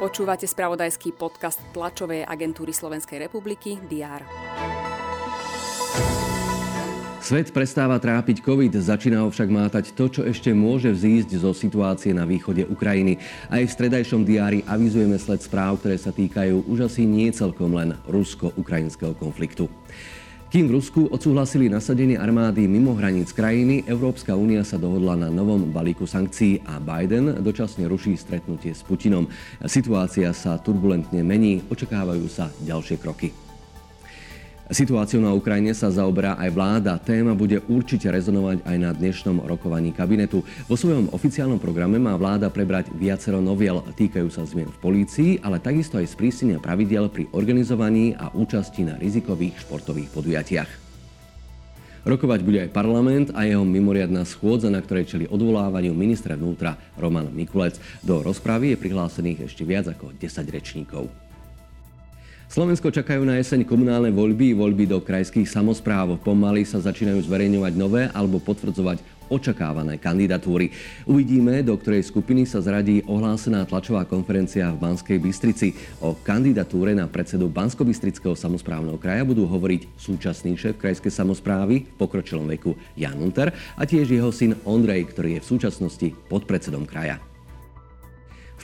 Počúvate spravodajský podcast tlačovej agentúry Slovenskej republiky DR. Svet prestáva trápiť COVID, začína ho však mátať to, čo ešte môže vzísť zo situácie na východe Ukrajiny. Aj v stredajšom diári avizujeme sled správ, ktoré sa týkajú už asi nie celkom len rusko-ukrajinského konfliktu. Kým v Rusku odsúhlasili nasadenie armády mimo hraníc krajiny, Európska únia sa dohodla na novom balíku sankcií a Biden dočasne ruší stretnutie s Putinom. Situácia sa turbulentne mení, očakávajú sa ďalšie kroky. Situáciou na Ukrajine sa zaoberá aj vláda. Téma bude určite rezonovať aj na dnešnom rokovaní kabinetu. Vo svojom oficiálnom programe má vláda prebrať viacero noviel. Týkajú sa zmien v polícii, ale takisto aj sprísnenia pravidel pri organizovaní a účasti na rizikových športových podujatiach. Rokovať bude aj parlament a jeho mimoriadná schôdza, na ktorej čeli odvolávaniu ministra vnútra Roman Mikulec. Do rozpravy je prihlásených ešte viac ako 10 rečníkov. Slovensko čakajú na jeseň komunálne voľby, voľby do krajských samozpráv. Pomaly sa začínajú zverejňovať nové alebo potvrdzovať očakávané kandidatúry. Uvidíme, do ktorej skupiny sa zradí ohlásená tlačová konferencia v Banskej Bystrici. O kandidatúre na predsedu Bansko-Bystrického samozprávneho kraja budú hovoriť súčasný šéf krajskej samozprávy v pokročilom veku Jan Unter a tiež jeho syn Ondrej, ktorý je v súčasnosti podpredsedom kraja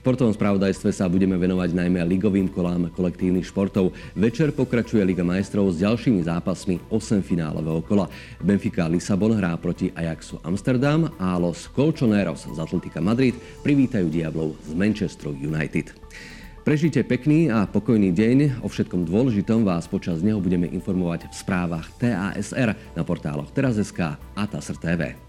športovom spravodajstve sa budeme venovať najmä ligovým kolám kolektívnych športov. Večer pokračuje Liga majstrov s ďalšími zápasmi 8 finálového kola. Benfica Lisabon hrá proti Ajaxu Amsterdam a Los Colchoneros z Atletika Madrid privítajú Diablov z Manchesteru United. Prežite pekný a pokojný deň. O všetkom dôležitom vás počas neho budeme informovať v správach TASR na portáloch Teraz.sk a TASR TV.